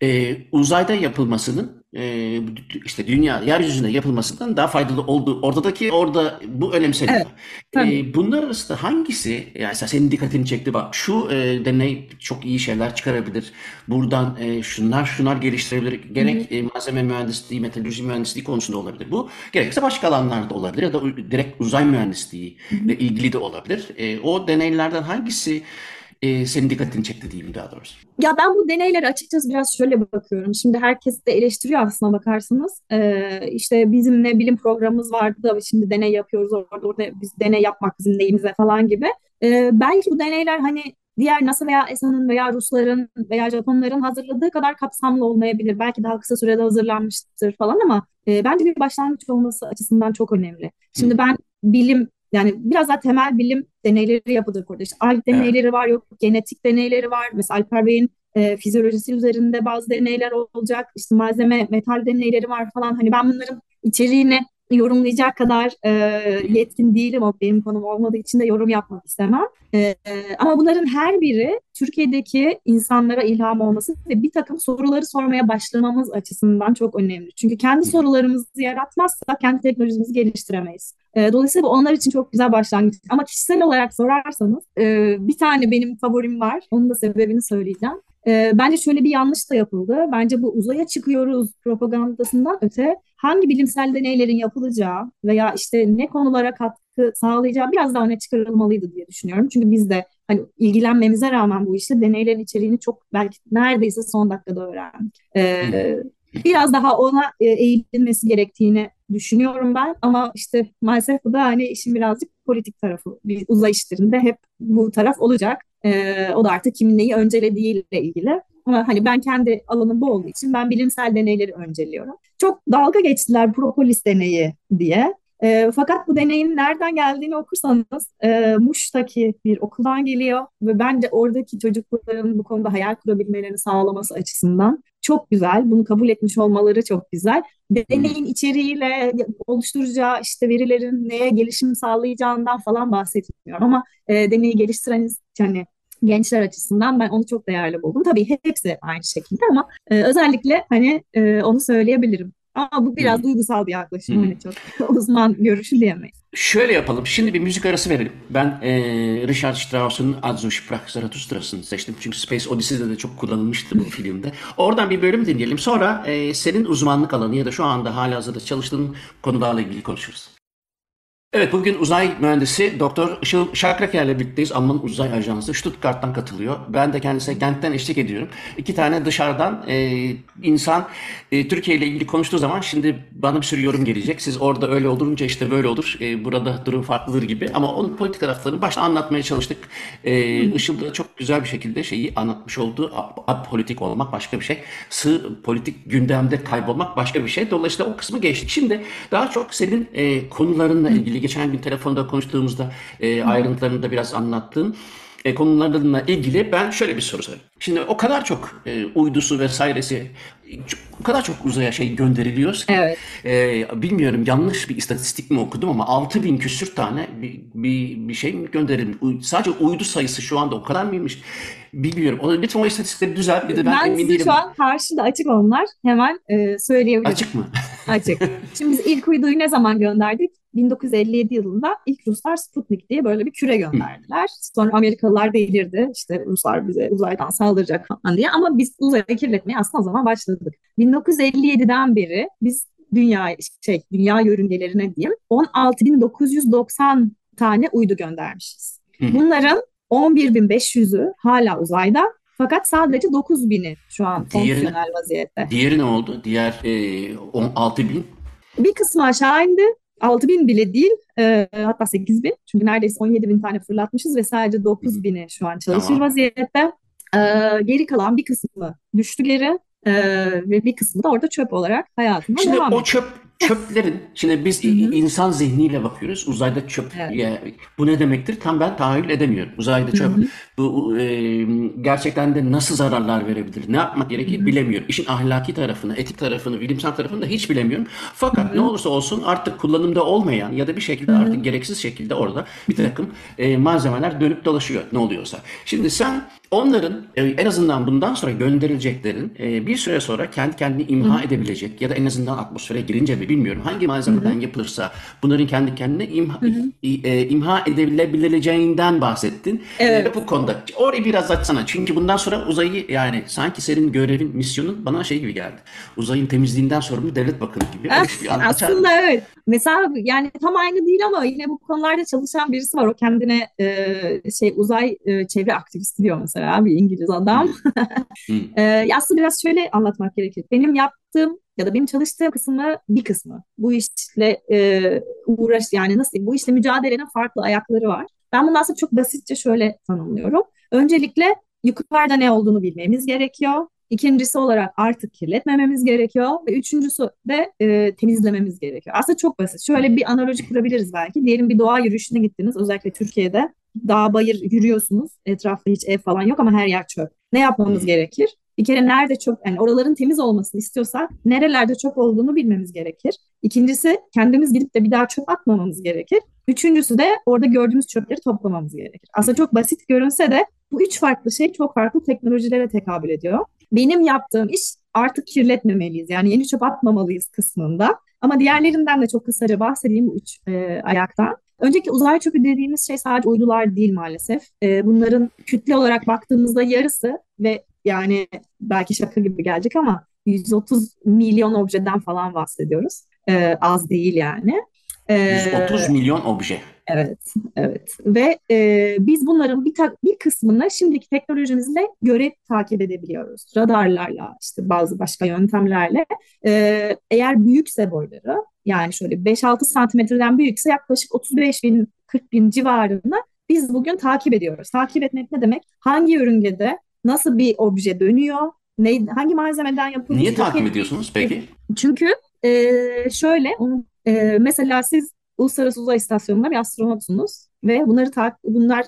[SPEAKER 1] E, uzayda yapılmasının e, işte dünya yeryüzünde yapılmasından daha faydalı olduğu ortadaki orada bu önemseniyor.
[SPEAKER 2] Evet, tabii.
[SPEAKER 1] E, bunlar arasında hangisi yani senin dikkatini çekti bak şu e, deney çok iyi şeyler çıkarabilir. Buradan e, şunlar şunlar geliştirebilir. Gerek e, malzeme mühendisliği, metalurji mühendisliği konusunda olabilir bu. Gerekse başka alanlarda olabilir ya da direkt uzay mühendisliği ile ilgili de olabilir. E, o deneylerden hangisi e, senin dikkatini çekti diyeyim daha doğrusu.
[SPEAKER 2] Ya ben bu deneylere açıkçası biraz şöyle bakıyorum. Şimdi herkes de eleştiriyor aslına bakarsanız. Ee, işte bizim ne bilim programımız vardı da şimdi deney yapıyoruz orada, orada biz deney yapmak bizim neyimize falan gibi. Ee, belki bu deneyler hani diğer NASA veya ESA'nın veya Rusların veya Japonların hazırladığı kadar kapsamlı olmayabilir. Belki daha kısa sürede hazırlanmıştır falan ama e, bence bir başlangıç olması açısından çok önemli. Şimdi ben bilim yani biraz daha temel bilim deneyleri yapılır burada. İşte ALK deneyleri var, yok genetik deneyleri var. Mesela Alper Bey'in e, fizyolojisi üzerinde bazı deneyler olacak. İşte malzeme, metal deneyleri var falan. Hani ben bunların içeriğini yorumlayacak kadar e, yetkin değilim. O benim konum olmadığı için de yorum yapmak istemem. E, e, ama bunların her biri Türkiye'deki insanlara ilham olması ve bir takım soruları sormaya başlamamız açısından çok önemli. Çünkü kendi sorularımızı yaratmazsak kendi teknolojimizi geliştiremeyiz. E, dolayısıyla bu onlar için çok güzel başlangıç. Ama kişisel olarak sorarsanız e, bir tane benim favorim var. Onun da sebebini söyleyeceğim. E, bence şöyle bir yanlış da yapıldı. Bence bu uzaya çıkıyoruz propagandasından öte hangi bilimsel deneylerin yapılacağı veya işte ne konulara katkı sağlayacağı biraz daha öne çıkarılmalıydı diye düşünüyorum. Çünkü biz de hani ilgilenmemize rağmen bu işte deneylerin içeriğini çok belki neredeyse son dakikada öğrendik. E, biraz daha ona e, eğilinmesi gerektiğini düşünüyorum ben ama işte maalesef bu da hani işin birazcık politik tarafı. Bir uzay işlerinde hep bu taraf olacak. Ee, o da artık kimin neyi öncelediğiyle ilgili. Ama hani ben kendi alanım bu olduğu için ben bilimsel deneyleri önceliyorum. Çok dalga geçtiler propolis deneyi diye. E, fakat bu deneyin nereden geldiğini okursanız e, Muş'taki bir okuldan geliyor ve bence oradaki çocukların bu konuda hayal kurabilmelerini sağlaması açısından çok güzel. Bunu kabul etmiş olmaları çok güzel. Deneyin içeriğiyle oluşturacağı işte verilerin neye gelişim sağlayacağından falan bahsetmiyorum ama e, deneyi geliştiren yani gençler açısından ben onu çok değerli buldum. Tabii hepsi aynı şekilde ama e, özellikle hani e, onu söyleyebilirim. Ama bu biraz
[SPEAKER 1] Hı.
[SPEAKER 2] duygusal bir yaklaşım.
[SPEAKER 1] Hı.
[SPEAKER 2] Hani çok (laughs) uzman görüşü diyemeyiz.
[SPEAKER 1] Şöyle yapalım. Şimdi bir müzik arası verelim. Ben eee Richard Strauss'un Az so sprach Zarathustra'sını seçtim. Çünkü Space Odyssey'de de çok kullanılmıştı bu filmde. Oradan bir bölüm dinleyelim. Sonra eee, senin uzmanlık alanı ya da şu anda halihazırda çalıştığın konularla ilgili konuşuruz. Evet bugün uzay mühendisi Doktor Işıl Şakraker ile birlikteyiz. Alman Uzay Ajansı Stuttgart'tan katılıyor. Ben de kendisine Gent'ten eşlik ediyorum. İki tane dışarıdan e, insan e, Türkiye ile ilgili konuştuğu zaman şimdi bana bir sürü yorum gelecek. Siz orada öyle olunca işte böyle olur. E, burada durum farklıdır gibi. Ama onun politik taraflarını başta anlatmaya çalıştık. E, Işıl da çok güzel bir şekilde şeyi anlatmış oldu. Apolitik olmak başka bir şey. Sığ politik gündemde kaybolmak başka bir şey. Dolayısıyla o kısmı geçtik. Şimdi daha çok senin e, konularınla ilgili geçen gün telefonda konuştuğumuzda e, ayrıntılarını da biraz anlattığın e, konularla ilgili ben şöyle bir soru sorayım. Şimdi o kadar çok e, uydusu vesairesi çok- o kadar çok uzaya şey gönderiliyor ki
[SPEAKER 2] Evet.
[SPEAKER 1] e, bilmiyorum yanlış bir istatistik mi okudum ama 6000 küsür tane bir, bir, bir şey mi gönderilmiş? Sadece uydu sayısı şu anda o kadar mıymış? Bilmiyorum. O, lütfen o istatistikleri düzelt. Bir de ben,
[SPEAKER 2] Ben
[SPEAKER 1] emin değilim.
[SPEAKER 2] şu an karşıda açık onlar. Hemen e, söyleyebilirim.
[SPEAKER 1] Açık mı?
[SPEAKER 2] Açık. Şimdi biz ilk uyduyu ne zaman gönderdik? 1957 yılında ilk Ruslar Sputnik diye böyle bir küre gönderdiler. Sonra Amerikalılar delirdi. İşte Ruslar bize uzaydan saldıracak falan diye. Ama biz uzayı kirletmeye aslında o zaman başladık. 1957'den beri biz dünya şey dünya yörüngelerine diyeyim 16.990 tane uydu göndermişiz. Bunların 11.500'ü hala uzayda. Fakat sadece 9.000'i şu an
[SPEAKER 1] Diğeri-
[SPEAKER 2] fonksiyonel vaziyette.
[SPEAKER 1] Diğeri ne oldu? Diğer e, 16 bin.
[SPEAKER 2] Bir kısmı aşağı indi. 6 bin bile değil. e, hatta 8 bin. Çünkü neredeyse 17 bin tane fırlatmışız ve sadece 9 bini şu an çalışır
[SPEAKER 1] Tamam.
[SPEAKER 2] vaziyette. E, geri kalan bir kısmı düştü geri. e, ve bir kısmı da orada çöp olarak hayatına
[SPEAKER 1] Şimdi
[SPEAKER 2] devam
[SPEAKER 1] o
[SPEAKER 2] ediyor.
[SPEAKER 1] çöp çöplerin şimdi biz insan zihniyle bakıyoruz. Uzayda çöp
[SPEAKER 2] Evet.
[SPEAKER 1] ya, bu ne demektir? Tam ben tahayyül edemiyorum. Uzayda çöp bu e, gerçekten de nasıl zararlar verebilir? Ne yapmak gerekir bilemiyorum. İşin ahlaki tarafını, etik tarafını, bilimsel tarafını da hiç bilemiyorum. Fakat
[SPEAKER 2] Hı
[SPEAKER 1] ne olursa olsun artık kullanımda olmayan ya da bir şekilde
[SPEAKER 2] Hı hı.
[SPEAKER 1] artık gereksiz şekilde orada bir takım e, malzemeler dönüp dolaşıyor ne oluyorsa. Şimdi sen onların e, en azından bundan sonra gönderileceklerin e, bir süre sonra kendi kendini imha edebilecek ya da en azından atmosfere girince mi bilmiyorum hangi malzemeden yapılırsa bunların kendi kendine imha, i- e, imha edilebileceğinden bahsettin.
[SPEAKER 2] Evet.
[SPEAKER 1] E, bu konuda orayı biraz açsana. Çünkü bundan sonra uzayı yani sanki senin görevin, misyonun bana şey gibi geldi. Uzayın temizliğinden sorumlu devlet bakanı gibi.
[SPEAKER 2] Aslında evet. Mesela yani tam aynı değil ama yine bu konularda çalışan birisi var. O kendine e, şey uzay e, çevre aktivisti diyor mesela bir İngiliz adam. (laughs) E, aslında biraz şöyle anlatmak gerekir. Benim yaptığım ya da benim çalıştığım kısmı bir kısmı. Bu işle e, uğraş yani nasıl diyeyim, bu işle mücadelenin farklı ayakları var. Ben bunu aslında çok basitçe şöyle tanımlıyorum. Öncelikle yukarıda ne olduğunu bilmemiz gerekiyor. İkincisi olarak artık kirletmememiz gerekiyor ve üçüncüsü de e, temizlememiz gerekiyor. Aslında çok basit. Şöyle bir analoji kurabiliriz belki. Diyelim bir doğa yürüyüşüne gittiniz. Özellikle Türkiye'de dağ bayır yürüyorsunuz. Etrafta hiç ev falan yok ama her yer çöp. Ne yapmamız gerekir? Bir kere nerede çöp, yani oraların temiz olmasını istiyorsak nerelerde çöp olduğunu bilmemiz gerekir. İkincisi kendimiz gidip de bir daha çöp atmamamız gerekir. Üçüncüsü de orada gördüğümüz çöpleri toplamamız gerekir. Aslında çok basit görünse de bu üç farklı şey çok farklı teknolojilere tekabül ediyor. Benim yaptığım iş artık kirletmemeliyiz. Yani yeni çöp atmamalıyız kısmında. Ama diğerlerinden de çok kısaca bahsedeyim bu üç e, ayaktan. Önceki uzay çöpü dediğimiz şey sadece uydular değil maalesef. E, bunların kütle olarak baktığımızda yarısı ve yani belki şaka gibi gelecek ama 130 milyon objeden falan bahsediyoruz. E, az değil yani. E,
[SPEAKER 1] 130 milyon obje.
[SPEAKER 2] Evet, evet. Ve e, biz bunların bir, ta- bir kısmını şimdiki teknolojimizle göre takip edebiliyoruz. Radarlarla, işte bazı başka yöntemlerle. E, eğer büyükse boyları, yani şöyle 5-6 santimetreden büyükse yaklaşık 35 bin, 40 bin civarında biz bugün takip ediyoruz. Takip etmek ne demek? Hangi yörüngede nasıl bir obje dönüyor, ne, hangi malzemeden yapılmış?
[SPEAKER 1] Niye takip ediyorsunuz peki?
[SPEAKER 2] çünkü e, şöyle e, mesela siz Uluslararası Uzay İstasyonu'nda bir astronotsunuz ve bunları tak bunlar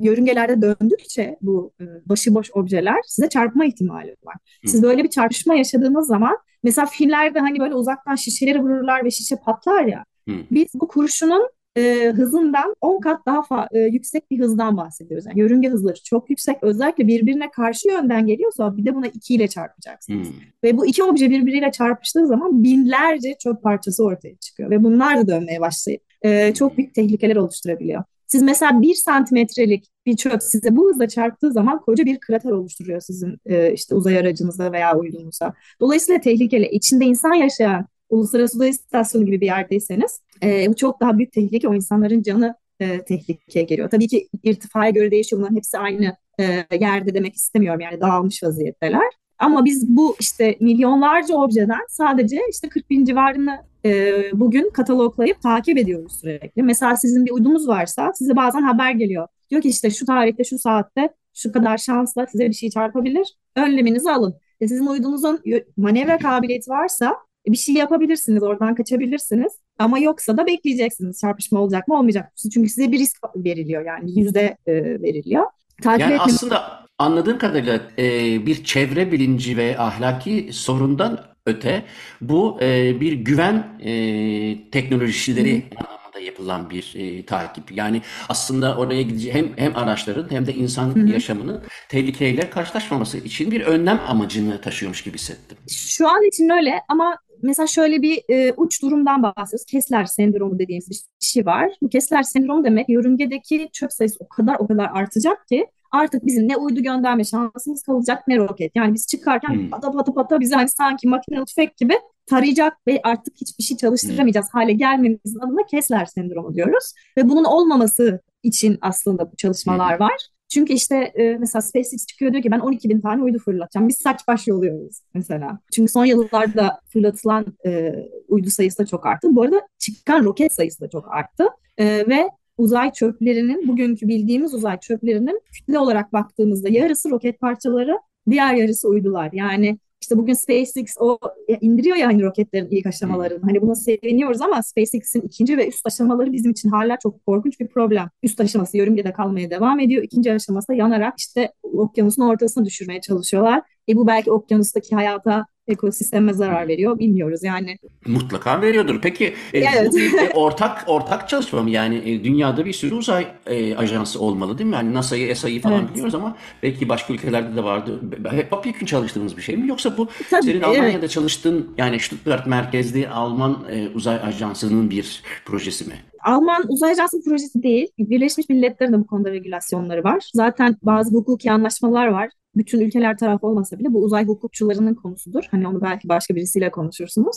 [SPEAKER 2] yörüngelerde döndükçe bu e, başıboş objeler size çarpma ihtimali var. Siz böyle bir çarpışma yaşadığınız zaman mesela filmlerde hani böyle uzaktan şişeleri vururlar ve şişe patlar ya. Biz bu kurşunun e, hızından 10 kat daha e, yüksek bir hızdan bahsediyoruz. Yani yörünge hızları çok yüksek. Özellikle birbirine karşı yönden geliyorsa bir de buna 2 ile çarpacaksınız. Hmm. Ve bu iki obje birbiriyle çarpıştığı zaman binlerce çöp parçası ortaya çıkıyor. Ve bunlar da dönmeye başlayıp e, çok büyük tehlikeler oluşturabiliyor. Siz mesela bir santimetrelik bir çöp size bu hızla çarptığı zaman koca bir krater oluşturuyor sizin e, işte uzay aracınıza veya uydunuzda. Dolayısıyla tehlikeli. İçinde insan yaşayan uluslararası uzay istasyonu gibi bir yerdeyseniz e, bu çok daha büyük tehlike. O insanların canı e, tehlikeye geliyor. Tabii ki irtifaya göre değişiyor. Bunların hepsi aynı e, yerde demek istemiyorum. Yani dağılmış vaziyetteler. Ama biz bu işte milyonlarca objeden sadece işte 40 bin civarını e, bugün kataloglayıp takip ediyoruz sürekli. Mesela sizin bir uydunuz varsa size bazen haber geliyor. Diyor ki işte şu tarihte şu saatte şu kadar şansla size bir şey çarpabilir. Önleminizi alın. E sizin uydunuzun manevra kabiliyeti varsa bir şey yapabilirsiniz, oradan kaçabilirsiniz. Ama yoksa da bekleyeceksiniz. Çarpışma olacak mı olmayacak mı? Çünkü size bir risk veriliyor yani yüzde e, veriliyor.
[SPEAKER 1] Takip yani etmemiz... aslında anladığım kadarıyla e, bir çevre bilinci ve ahlaki sorundan öte bu e, bir güven e, teknolojileri anlamında yapılan bir e, takip. Yani aslında oraya gidecek hem hem araçların hem de insan Hı-hı. yaşamının tehlikeyle karşılaşmaması için bir önlem amacını taşıyormuş gibi hissettim.
[SPEAKER 2] Şu an için öyle ama mesela şöyle bir e, uç durumdan bahsediyoruz. Kessler sendromu dediğimiz bir şey var. Bu Kessler sendromu demek yörüngedeki çöp sayısı o kadar o kadar artacak ki artık bizim ne uydu gönderme şansımız kalacak ne roket. Yani biz çıkarken hmm. pata pata pata bizi hani sanki makine tüfek gibi tarayacak ve artık hiçbir şey çalıştıramayacağız hmm. hale gelmemizin adına Kessler sendromu diyoruz. Ve bunun olmaması için aslında bu çalışmalar hmm. var. Çünkü işte e, mesela SpaceX çıkıyor diyor ki ben 12 bin tane uydu fırlatacağım. Biz saç baş yolluyoruz mesela. Çünkü son yıllarda fırlatılan e, uydu sayısı da çok arttı. Bu arada çıkan roket sayısı da çok arttı. E, ve uzay çöplerinin, bugünkü bildiğimiz uzay çöplerinin kütle olarak baktığımızda yarısı roket parçaları, diğer yarısı uydular. Yani işte bugün SpaceX o indiriyor ya hani roketlerin ilk aşamalarını. Hani buna seviniyoruz ama SpaceX'in ikinci ve üst aşamaları bizim için hala çok korkunç bir problem. Üst aşaması yörüngede kalmaya devam ediyor. İkinci aşaması da yanarak işte okyanusun ortasına düşürmeye çalışıyorlar. E bu belki okyanustaki hayata ekosisteme zarar veriyor bilmiyoruz yani.
[SPEAKER 1] Mutlaka veriyordur. Peki e, evet. e, ortak ortak çalışma mı? Yani e, dünyada bir sürü uzay e, ajansı olmalı değil mi? Yani NASA'yı, ESA'yı falan evet. biliyoruz ama belki başka ülkelerde de vardı. Hep topyekun çalıştığınız bir şey mi? Yoksa bu Tabii, senin Almanya'da evet. çalıştığın yani Stuttgart merkezli Alman e, uzay ajansının bir projesi mi?
[SPEAKER 2] Alman Uzay Ajansı projesi değil. Birleşmiş Milletler'in de bu konuda regülasyonları var. Zaten bazı hukuki anlaşmalar var bütün ülkeler taraf olmasa bile bu uzay hukukçularının konusudur. Hani onu belki başka birisiyle konuşursunuz.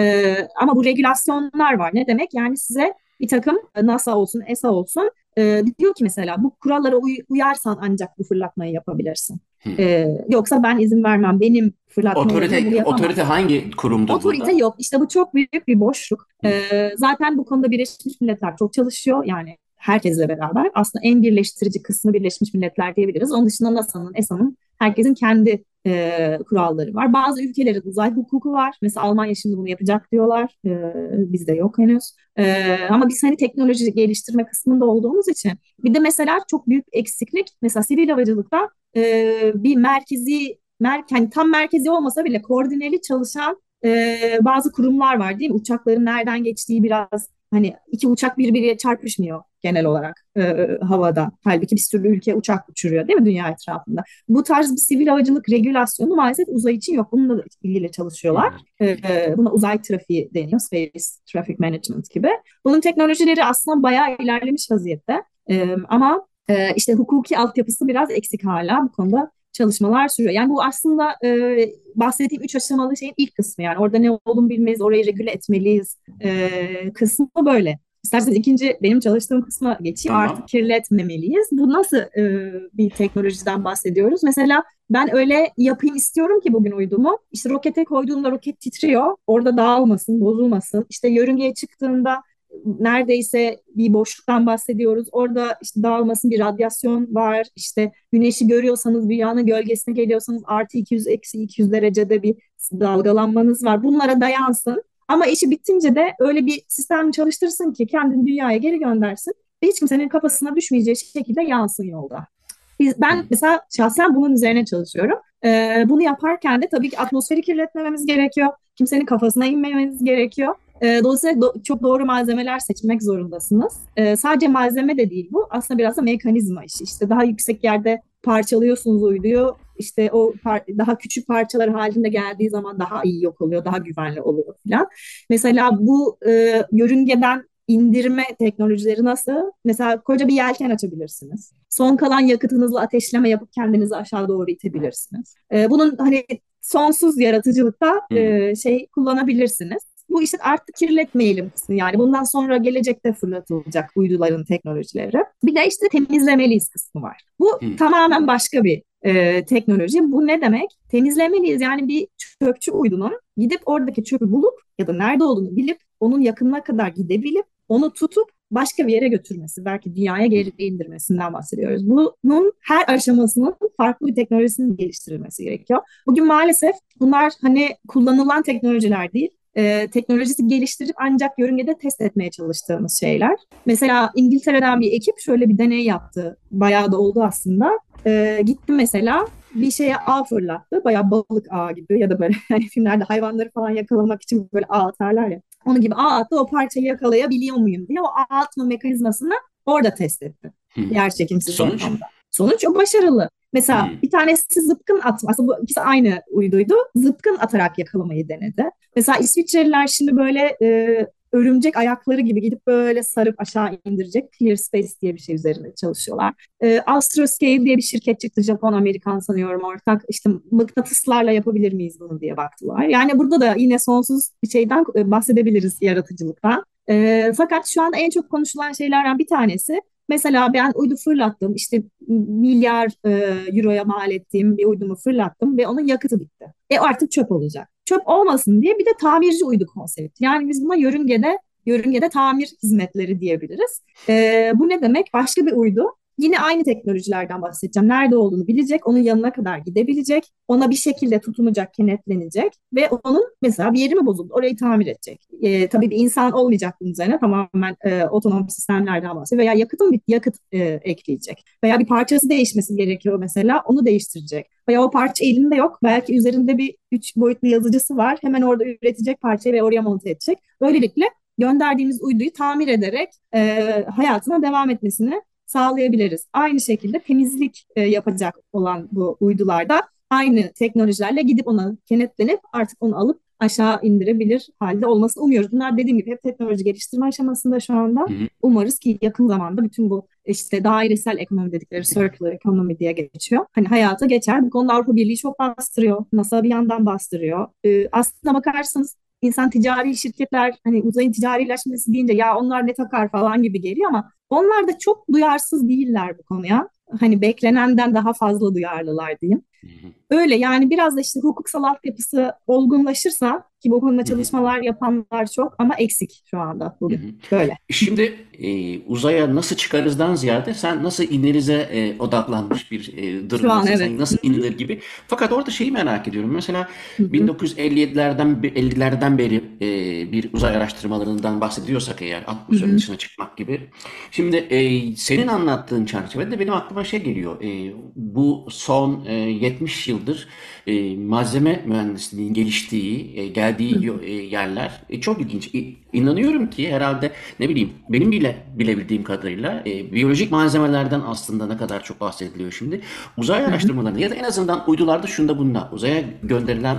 [SPEAKER 2] Ee, ama bu regülasyonlar var. Ne demek? Yani size bir takım NASA olsun, ESA olsun e, diyor ki mesela bu kurallara uy- uyarsan ancak bu fırlatmayı yapabilirsin. Ee, yoksa ben izin vermem. Benim fırlatmayı
[SPEAKER 1] otorite, otorite hangi kurumda
[SPEAKER 2] Otorite burada? yok. İşte bu çok büyük bir boşluk. Ee, zaten bu konuda Birleşmiş Milletler çok çalışıyor. Yani herkesle beraber aslında en birleştirici kısmı Birleşmiş Milletler diyebiliriz. Onun dışında NASA'nın, ESA'nın herkesin kendi e, kuralları var. Bazı ülkelerin uzay hukuku var. Mesela Almanya şimdi bunu yapacak diyorlar. E, bizde yok henüz. E, ama biz hani teknoloji geliştirme kısmında olduğumuz için. Bir de mesela çok büyük eksiklik. Mesela sivil havacılıkta e, bir merkezi, mer hani tam merkezi olmasa bile koordineli çalışan e, bazı kurumlar var değil mi? Uçakların nereden geçtiği biraz hani iki uçak birbiriyle çarpışmıyor genel olarak e, havada. Halbuki bir sürü ülke uçak uçuruyor değil mi dünya etrafında? Bu tarz bir sivil havacılık regülasyonu maalesef uzay için yok. Bununla da ilgili çalışıyorlar. E, e, buna uzay trafiği deniyor. Space Traffic Management gibi. Bunun teknolojileri aslında bayağı ilerlemiş vaziyette. E, ama e, işte hukuki altyapısı biraz eksik hala bu konuda çalışmalar sürüyor. Yani bu aslında e, bahsettiğim üç aşamalı şeyin ilk kısmı yani orada ne olduğunu bilmeliyiz, orayı regüle etmeliyiz e, kısmı böyle. İsterseniz ikinci benim çalıştığım kısma geçeyim. Tamam. Artık kirletmemeliyiz. Bu nasıl e, bir teknolojiden bahsediyoruz? Mesela ben öyle yapayım istiyorum ki bugün uydumu. İşte rokete koyduğumda roket titriyor. Orada dağılmasın, bozulmasın. İşte yörüngeye çıktığında neredeyse bir boşluktan bahsediyoruz. Orada işte dağılmasın bir radyasyon var. İşte güneşi görüyorsanız dünyanın gölgesine geliyorsanız artı 200 eksi 200 derecede bir dalgalanmanız var. Bunlara dayansın. Ama işi bitince de öyle bir sistem çalıştırsın ki kendini dünyaya geri göndersin ve hiç kimsenin kafasına düşmeyeceği şekilde yansın yolda. Biz, ben mesela şahsen bunun üzerine çalışıyorum. Ee, bunu yaparken de tabii ki atmosferi kirletmememiz gerekiyor. Kimsenin kafasına inmememiz gerekiyor. E, dolayısıyla do- çok doğru malzemeler seçmek zorundasınız. E, sadece malzeme de değil bu. Aslında biraz da mekanizma işi. İşte daha yüksek yerde parçalıyorsunuz uyduyu. İşte o par- daha küçük parçalar halinde geldiği zaman daha iyi yok oluyor, daha güvenli oluyor falan. Mesela bu e, yörüngeden indirme teknolojileri nasıl? Mesela koca bir yelken açabilirsiniz. Son kalan yakıtınızla ateşleme yapıp kendinizi aşağı doğru itebilirsiniz. E, bunun hani sonsuz yaratıcılıkta e, şey kullanabilirsiniz. Bu işte artık kirletmeyelim kısmı yani bundan sonra gelecekte fırlatılacak uyduların teknolojileri. Bir de işte temizlemeliyiz kısmı var. Bu hmm. tamamen başka bir e, teknoloji. Bu ne demek? Temizlemeliyiz yani bir çöpçü uydunun gidip oradaki çöpü bulup ya da nerede olduğunu bilip onun yakınına kadar gidebilip onu tutup başka bir yere götürmesi, belki dünyaya geri indirmesinden bahsediyoruz. Bunun her aşamasının farklı bir teknolojisinin geliştirilmesi gerekiyor. Bugün maalesef bunlar hani kullanılan teknolojiler değil, e, teknolojisi geliştirip ancak yörüngede test etmeye çalıştığımız şeyler. Mesela İngiltere'den bir ekip şöyle bir deney yaptı. Bayağı da oldu aslında. E, gitti mesela bir şeye ağ fırlattı. Bayağı balık ağı gibi ya da böyle (laughs) hani filmlerde hayvanları falan yakalamak için böyle ağ atarlar ya. Onun gibi ağ attı o parçayı yakalayabiliyor muyum diye o ağ atma mekanizmasını orada test etti. Hmm. Yer çekimsiz
[SPEAKER 1] Sonuç? ortamda.
[SPEAKER 2] Sonuç o başarılı. Mesela hmm. bir tanesi zıpkın atma. Aslında bu ikisi aynı uyduydu. Zıpkın atarak yakalamayı denedi. Mesela İsviçreliler şimdi böyle e, örümcek ayakları gibi gidip böyle sarıp aşağı indirecek Clear Space diye bir şey üzerinde çalışıyorlar. E, Astroscale diye bir şirket çıktı. Japon Amerikan sanıyorum ortak. İşte mıknatıslarla yapabilir miyiz bunu diye baktılar. Yani burada da yine sonsuz bir şeyden e, bahsedebiliriz yaratıcılıktan. E, fakat şu an en çok konuşulan şeylerden bir tanesi Mesela ben uydu fırlattım işte milyar e, euroya mal ettiğim bir uydumu fırlattım ve onun yakıtı bitti. E artık çöp olacak. Çöp olmasın diye bir de tamirci uydu konsepti. Yani biz buna yörüngede yörüngede tamir hizmetleri diyebiliriz. E, bu ne demek? Başka bir uydu Yine aynı teknolojilerden bahsedeceğim. Nerede olduğunu bilecek, onun yanına kadar gidebilecek, ona bir şekilde tutunacak, kenetlenecek ve onun mesela bir yeri mi bozuldu, orayı tamir edecek. E, tabii bir insan olmayacak bunun üzerine tamamen e, otonom sistemlerden bahsediyor veya yakıtın bir yakıt e, ekleyecek veya bir parçası değişmesi gerekiyor mesela onu değiştirecek. Veya o parça elinde yok, belki üzerinde bir üç boyutlu yazıcısı var, hemen orada üretecek parçayı ve oraya monte edecek. Böylelikle gönderdiğimiz uyduyu tamir ederek e, hayatına devam etmesini sağlayabiliriz. Aynı şekilde temizlik e, yapacak olan bu uydularda aynı teknolojilerle gidip ona kenetlenip artık onu alıp aşağı indirebilir halde olmasını umuyoruz. Bunlar dediğim gibi hep teknoloji geliştirme aşamasında şu anda. Hı hı. Umarız ki yakın zamanda bütün bu işte dairesel ekonomi dedikleri circular economy diye geçiyor. Hani hayata geçer. Bu konuda Avrupa Birliği çok bastırıyor. NASA bir yandan bastırıyor. Ee, aslında bakarsanız insan ticari şirketler hani uzayın ticarileşmesi deyince ya onlar ne takar falan gibi geliyor ama onlar da çok duyarsız değiller bu konuya. Hani beklenenden daha fazla duyarlılar diyeyim. Öyle yani biraz da işte hukuksal altyapısı olgunlaşırsa ki bu konuda çalışmalar yapanlar çok ama eksik şu anda bugün. Böyle.
[SPEAKER 1] Şimdi e, uzaya nasıl çıkarızdan ziyade sen nasıl inerize e, odaklanmış bir e, durumdasın. Evet. Sen nasıl inilir gibi. Fakat orada şeyi merak ediyorum. Mesela 1957'lerden 50'lerden beri e, bir uzay araştırmalarından bahsediyorsak eğer atmosferin dışına çıkmak gibi. Şimdi e, senin anlattığın çerçevede benim aklıma şey geliyor. E, bu son e, 70 yıldır e, malzeme mühendisliğinin geliştiği, e, geldiği e, yerler e, çok ilginç. E, inanıyorum ki herhalde ne bileyim benim bile bilebildiğim kadarıyla e, biyolojik malzemelerden aslında ne kadar çok bahsediliyor şimdi. Uzay araştırmalarında ya da en azından uydularda şunda bunda uzaya gönderilen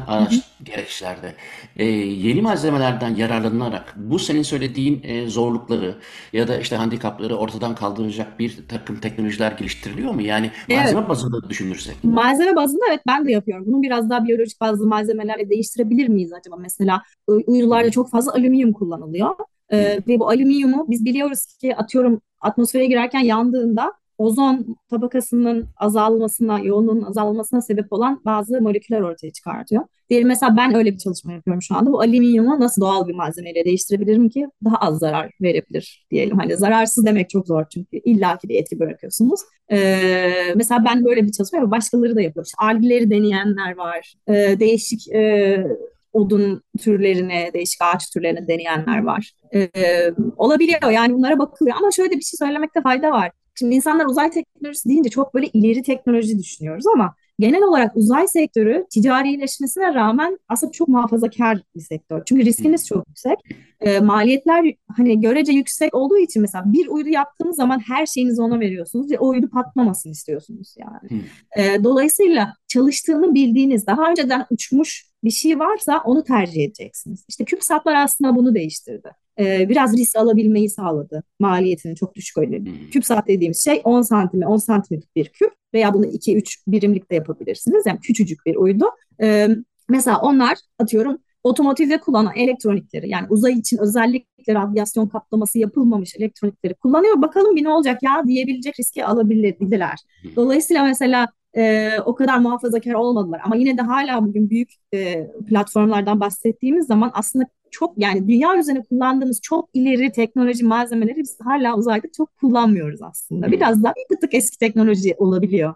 [SPEAKER 1] gereçlerde e, yeni malzemelerden yararlanılarak bu senin söylediğin e, zorlukları ya da işte handikapları ortadan kaldıracak bir takım teknolojiler geliştiriliyor mu? Yani malzeme evet. bazında düşünürsek.
[SPEAKER 2] Malzeme bazında evet ben de yapıyorum. Bunu biraz daha biyolojik bazı malzemelerle değiştirebilir miyiz acaba? Mesela uydularda çok fazla alüminyum kullanılıyor. Ee, ve bu alüminyumu biz biliyoruz ki atıyorum atmosfere girerken yandığında ozon tabakasının azalmasına, yoğunluğun azalmasına sebep olan bazı moleküller ortaya çıkartıyor. Diyelim mesela ben öyle bir çalışma yapıyorum şu anda. Bu alüminyumu nasıl doğal bir malzemeyle değiştirebilirim ki daha az zarar verebilir diyelim. Hani zararsız demek çok zor çünkü illaki bir etki bırakıyorsunuz. Ee, mesela ben böyle bir çalışma yapıyorum. Başkaları da yapıyor. İşte algileri deneyenler var. Ee, değişik e, odun türlerine, değişik ağaç türlerine deneyenler var. Ee, olabiliyor yani bunlara bakılıyor ama şöyle bir şey söylemekte fayda var. Şimdi insanlar uzay teknolojisi deyince çok böyle ileri teknoloji düşünüyoruz ama genel olarak uzay sektörü ticarileşmesine rağmen aslında çok muhafazakar bir sektör. Çünkü riskiniz çok yüksek. E, maliyetler hani görece yüksek olduğu için mesela bir uydu yaptığınız zaman her şeyinizi ona veriyorsunuz ve o uydu patlamasını istiyorsunuz yani. E, dolayısıyla çalıştığını bildiğiniz, daha önceden uçmuş bir şey varsa onu tercih edeceksiniz. İşte CubeSat'lar aslında bunu değiştirdi. Ee, biraz risk alabilmeyi sağladı. Maliyetini çok düşük öyle. Hmm. CubeSat dediğimiz şey 10 santime 10 santimlik bir küp veya bunu 2-3 birimlik de yapabilirsiniz. Yani küçücük bir uydu. Ee, mesela onlar atıyorum otomotivde kullanılan elektronikleri yani uzay için özellikle radyasyon kaplaması yapılmamış elektronikleri kullanıyor. Bakalım bir ne olacak ya diyebilecek riski alabilirler. Dolayısıyla mesela e, o kadar muhafazakar olmadılar. Ama yine de hala bugün büyük e, platformlardan bahsettiğimiz zaman aslında çok yani dünya üzerine kullandığımız çok ileri teknoloji malzemeleri biz hala uzayda çok kullanmıyoruz aslında. Biraz daha bir tık eski teknoloji olabiliyor.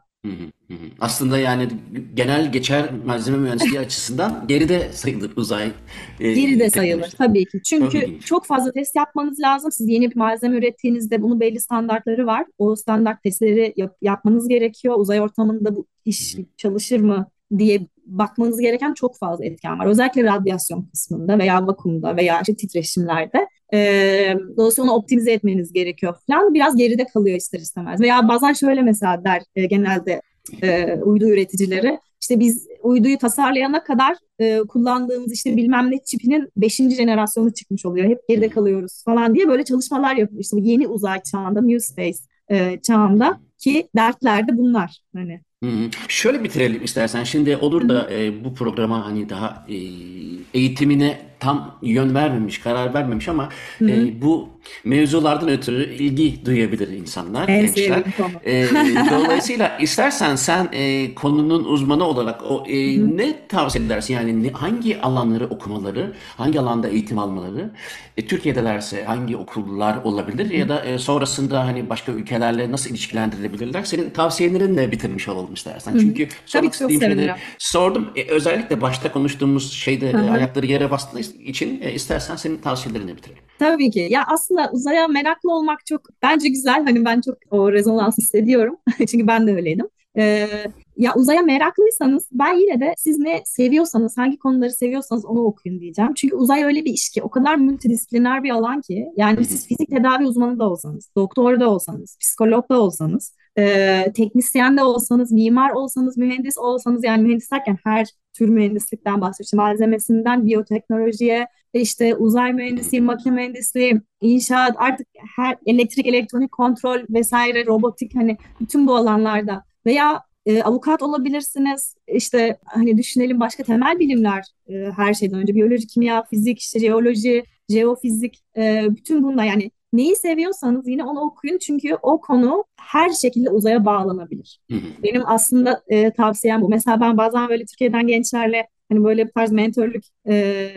[SPEAKER 1] Aslında yani genel geçer malzeme mühendisliği (laughs) açısından geride sayılır uzay.
[SPEAKER 2] E, geride sayılır tabii ki. Çünkü çok, çok fazla test yapmanız lazım. Siz yeni bir malzeme ürettiğinizde bunun belli standartları var. O standart testleri yap, yapmanız gerekiyor. Uzay ortamında bu iş çalışır mı diye bakmanız gereken çok fazla etken var. Özellikle radyasyon kısmında veya vakumda veya işte titreşimlerde. Ee, dolayısıyla onu optimize etmeniz gerekiyor falan. Biraz geride kalıyor ister istemez. Veya bazen şöyle mesela der e, genelde e, uydu üreticileri. İşte biz uyduyu tasarlayana kadar e, kullandığımız işte bilmem ne çipinin 5. jenerasyonu çıkmış oluyor. Hep geride kalıyoruz falan diye böyle çalışmalar yapıyor. İşte yeni uzay çağında, New Space e, çağında ki dertler de bunlar. Hani
[SPEAKER 1] Hı hı. Şöyle bitirelim istersen. Şimdi olur da e, bu programa hani daha e, eğitimine tam yön vermemiş, karar vermemiş ama e, bu mevzulardan ötürü ilgi duyabilir insanlar,
[SPEAKER 2] En
[SPEAKER 1] gençler.
[SPEAKER 2] sevdiğim konu.
[SPEAKER 1] E, (laughs) dolayısıyla istersen sen e, konunun uzmanı olarak o e, ne tavsiye edersin? Yani ne- hangi alanları okumaları, hangi alanda eğitim almaları? E, Türkiye'delerse hangi okullar olabilir ya da e, sonrasında hani başka ülkelerle nasıl ilişkilendirilebilirler? Senin tavsiyelerinle bitirmiş olalım istersen. Çünkü
[SPEAKER 2] Tabii
[SPEAKER 1] sormak istediğim şeyleri sordum. E, özellikle başta konuştuğumuz şeyde e,
[SPEAKER 2] Hı hı.
[SPEAKER 1] ayakları yere bastığı için e, istersen senin tavsiyelerini bitirelim.
[SPEAKER 2] Tabii ki. Ya aslında uzaya meraklı olmak çok bence güzel. Hani ben çok o rezonans hissediyorum. (laughs) Çünkü ben de öyleydim. Ee, ya uzaya meraklıysanız ben yine de siz ne seviyorsanız, hangi konuları seviyorsanız onu okuyun diyeceğim. Çünkü uzay öyle bir iş ki, o kadar multidisipliner bir alan ki. Yani siz fizik tedavi uzmanı da olsanız, doktor da olsanız, psikolog da olsanız, e, teknisyen de olsanız, mimar olsanız, mühendis olsanız yani mühendis derken her tür mühendislikten bahsediyorum. Malzemesinden biyoteknolojiye, işte uzay mühendisliği, makine mühendisliği, inşaat, artık her elektrik, elektronik kontrol vesaire, robotik hani bütün bu alanlarda veya e, avukat olabilirsiniz. İşte hani düşünelim başka temel bilimler e, her şeyden önce biyoloji, kimya, fizik, işte jeoloji, jeofizik, e, bütün bunlar yani neyi seviyorsanız yine onu okuyun çünkü o konu her şekilde uzaya bağlanabilir.
[SPEAKER 1] Hı hı.
[SPEAKER 2] Benim aslında e, tavsiyem bu. Mesela ben bazen böyle Türkiye'den gençlerle hani böyle bir tarz mentörlük e,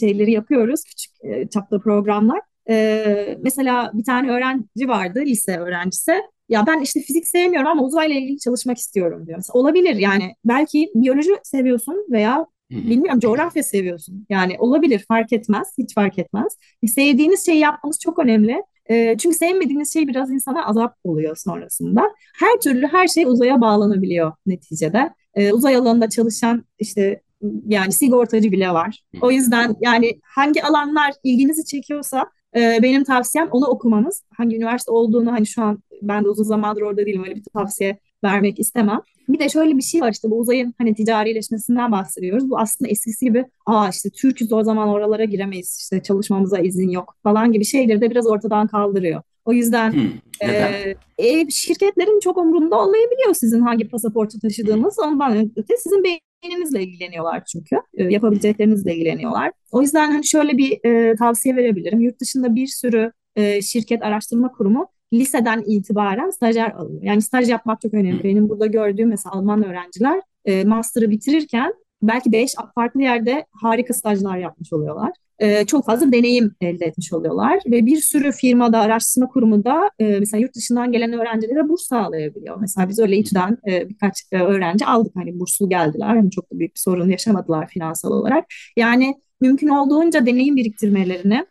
[SPEAKER 2] şeyleri yapıyoruz. Küçük e, çapta programlar. E, mesela bir tane öğrenci vardı, lise öğrencisi. Ya ben işte fizik sevmiyorum ama uzayla ilgili çalışmak istiyorum diyor. Mesela olabilir yani belki biyoloji seviyorsun veya. Bilmiyorum coğrafya seviyorsun. Yani olabilir fark etmez, hiç fark etmez. E, sevdiğiniz şeyi yapmanız çok önemli. E, çünkü sevmediğiniz şey biraz insana azap oluyor sonrasında. Her türlü her şey uzaya bağlanabiliyor neticede. E, uzay alanında çalışan işte yani sigortacı bile var. O yüzden yani hangi alanlar ilginizi çekiyorsa e, benim tavsiyem onu okumanız. Hangi üniversite olduğunu hani şu an ben de uzun zamandır orada değilim öyle bir tavsiye vermek istemem. Bir de şöyle bir şey var işte bu uzayın hani ticarileşmesinden bahsediyoruz. Bu aslında eskisi gibi aa işte Türk'üz o zaman oralara giremeyiz işte çalışmamıza izin yok falan gibi şeyleri de biraz ortadan kaldırıyor. O yüzden.
[SPEAKER 1] Neden?
[SPEAKER 2] e, e, şirketlerin çok umrunda olmayabiliyor sizin hangi pasaportu taşıdığınız. Ondan öte sizin beyninizle ilgileniyorlar çünkü. E, yapabileceklerinizle ilgileniyorlar. O yüzden hani şöyle bir e, tavsiye verebilirim. Yurt dışında bir sürü e, şirket araştırma kurumu liseden itibaren stajyer alıyor. Yani staj yapmak çok önemli. Benim burada gördüğüm mesela Alman öğrenciler e, master'ı bitirirken belki beş farklı yerde harika stajlar yapmış oluyorlar. E, çok fazla deneyim elde etmiş oluyorlar ve bir sürü firmada, araştırma kurumunda e, mesela yurt dışından gelen öğrencilere burs sağlayabiliyor. Mesela biz öyle İTÜ'den e, birkaç e, öğrenci aldık hani burslu geldiler. Hani çok da büyük bir sorun yaşamadılar finansal olarak. Yani mümkün olduğunca deneyim biriktirmelerini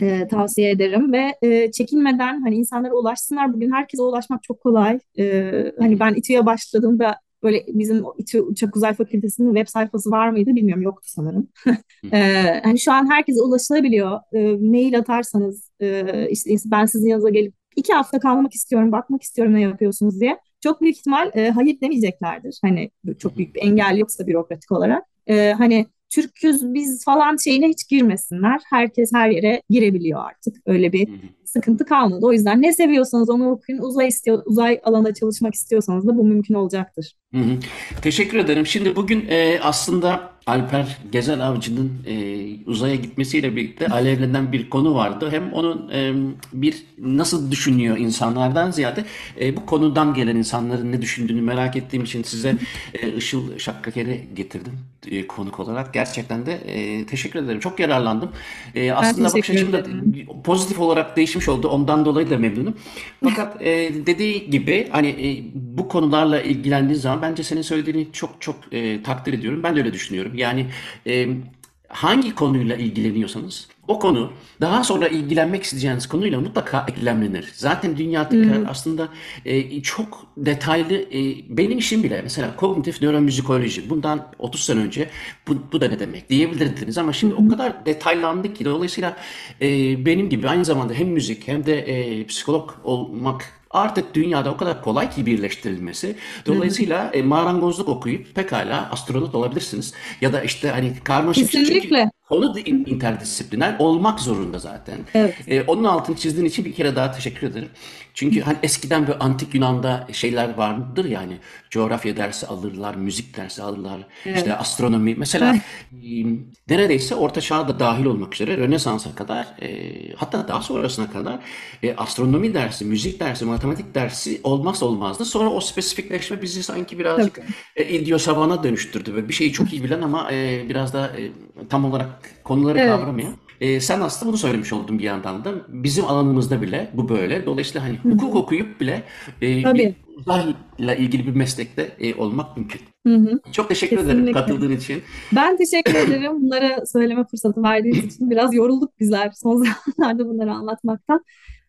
[SPEAKER 2] e, tavsiye ederim ve e, çekinmeden hani insanlara ulaşsınlar. Bugün herkese ulaşmak çok kolay. E, hani ben İTÜ'ye başladığımda böyle bizim İTÜ Uçak Uzay Fakültesi'nin web sayfası var mıydı bilmiyorum yoktu sanırım. (laughs) Ee, hani şu an herkese ulaşılabiliyor. Ee, mail atarsanız e, işte ben sizin yanınıza gelip iki hafta kalmak istiyorum, bakmak istiyorum ne yapıyorsunuz diye. Çok büyük ihtimal e, hayır demeyeceklerdir. Hani çok büyük bir engel yoksa bürokratik olarak. E, hani Türküz biz falan şeyine hiç girmesinler. Herkes her yere girebiliyor artık. Öyle bir sıkıntı kalmadı. O yüzden ne seviyorsanız onu okuyun. Uzay istiyor, uzay alanda çalışmak istiyorsanız da bu mümkün olacaktır.
[SPEAKER 1] Hı hı. Teşekkür ederim. Şimdi bugün e, aslında Alper Gezel Avcı'nın e, uzaya gitmesiyle birlikte alevlenen bir konu vardı. Hem onun e, bir nasıl düşünüyor insanlardan ziyade e, bu konudan gelen insanların ne düşündüğünü merak ettiğim için size e, Işıl Şakkaker'i getirdim e, konuk olarak. Gerçekten de e, teşekkür ederim. Çok yararlandım. E, aslında bakış açım da pozitif olarak değişmiş oldu. Ondan dolayı da memnunum. Fakat e, dediği gibi hani e, bu konularla ilgilendiği zaman bence senin söylediğini çok çok e, takdir ediyorum. Ben de öyle düşünüyorum. Yani e, hangi konuyla ilgileniyorsanız o konu daha sonra ilgilenmek isteyeceğiniz konuyla mutlaka eklemlenir. Zaten dünya tekrar aslında e, çok detaylı e, benim işim bile mesela kognitif nöromüzikoloji bundan 30 sene önce bu, bu da ne demek diyebilirdiniz ama şimdi o kadar detaylandı ki dolayısıyla e, benim gibi aynı zamanda hem müzik hem de e, psikolog olmak artık dünyada o kadar kolay ki birleştirilmesi. Dolayısıyla e, marangozluk okuyup pekala astronot olabilirsiniz. Ya da işte hani karmaşık
[SPEAKER 2] Kesinlikle.
[SPEAKER 1] çünkü konu da in- interdisipliner olmak zorunda zaten.
[SPEAKER 2] Evet.
[SPEAKER 1] E, onun altını çizdiğin için bir kere daha teşekkür ederim. Çünkü hani eskiden böyle antik Yunan'da şeyler vardır yani coğrafya dersi alırlar, müzik dersi alırlar, işte astronomi. Mesela neredeyse Orta Çağ'a da dahil olmak üzere Rönesans'a kadar e, hatta daha sonrasına kadar e, astronomi dersi, müzik dersi, matematik dersi olmazsa olmazdı. Sonra o spesifikleşme bizi sanki birazcık e, idiosavana dönüştürdü. Böyle bir şeyi çok iyi bilen ama e, biraz da e, tam olarak konuları
[SPEAKER 2] Evet.
[SPEAKER 1] kavramayan. E, sen aslında bunu söylemiş oldun bir yandan da. Bizim alanımızda bile bu böyle. Dolayısıyla hani hukuk okuyup bile e,
[SPEAKER 2] Tabii.
[SPEAKER 1] uzayla ilgili bir meslekte e, olmak mümkün.
[SPEAKER 2] Hı hı.
[SPEAKER 1] Çok teşekkür ederim
[SPEAKER 2] Kesinlikle.
[SPEAKER 1] katıldığın için.
[SPEAKER 2] Ben teşekkür (laughs) ederim bunları söyleme fırsatı verdiğiniz için. Biraz yorulduk bizler son (laughs) zamanlarda bunları anlatmaktan.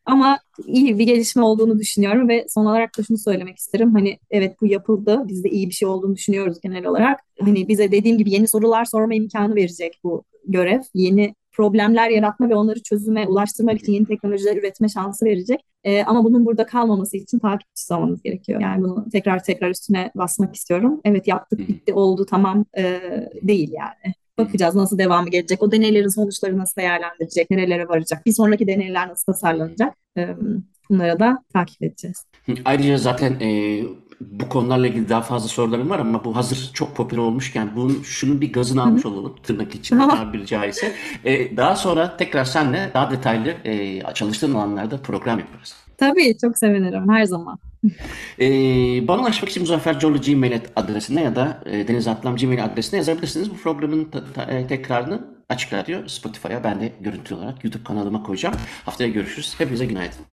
[SPEAKER 2] Ama iyi bir gelişme olduğunu düşünüyorum ve son olarak da şunu söylemek isterim. Hani evet bu yapıldı. Biz de iyi bir şey olduğunu düşünüyoruz genel olarak. Hani bize dediğim gibi yeni sorular sorma imkanı verecek bu görev. Yeni problemler yaratma ve onları çözüme ulaştırmak için yeni teknolojiler üretme şansı verecek. Ee, ama bunun burada kalmaması için takipçi olmamız gerekiyor. Yani bunu tekrar tekrar üstüne basmak istiyorum. Evet yaptık, bitti, oldu, tamam ee, değil yani. Bakacağız nasıl devamı gelecek. O deneylerin sonuçları nasıl değerlendirecek, nerelere varacak, bir sonraki deneyler nasıl tasarlanacak. Ee, bunlara da takip edeceğiz.
[SPEAKER 1] Ayrıca zaten e, bu konularla ilgili daha fazla sorularım var ama bu hazır çok popüler olmuşken bunun şunun bir gazını almış olalım tırnak
[SPEAKER 2] Tamam. (laughs)
[SPEAKER 1] tabiri caizse. E, daha sonra tekrar seninle daha detaylı e, çalıştığın alanlarda program yaparız.
[SPEAKER 2] Tabii çok sevinirim her zaman.
[SPEAKER 1] E, bana ulaşmak için Muzaffer Corlu Gmail adresine ya da e, Deniz Atlam Gmail adresine yazabilirsiniz. Bu programın ta- ta- e, tekrarını Açık Radyo, Spotify'a ben de görüntü olarak YouTube kanalıma koyacağım. Haftaya görüşürüz. Hepinize günaydın.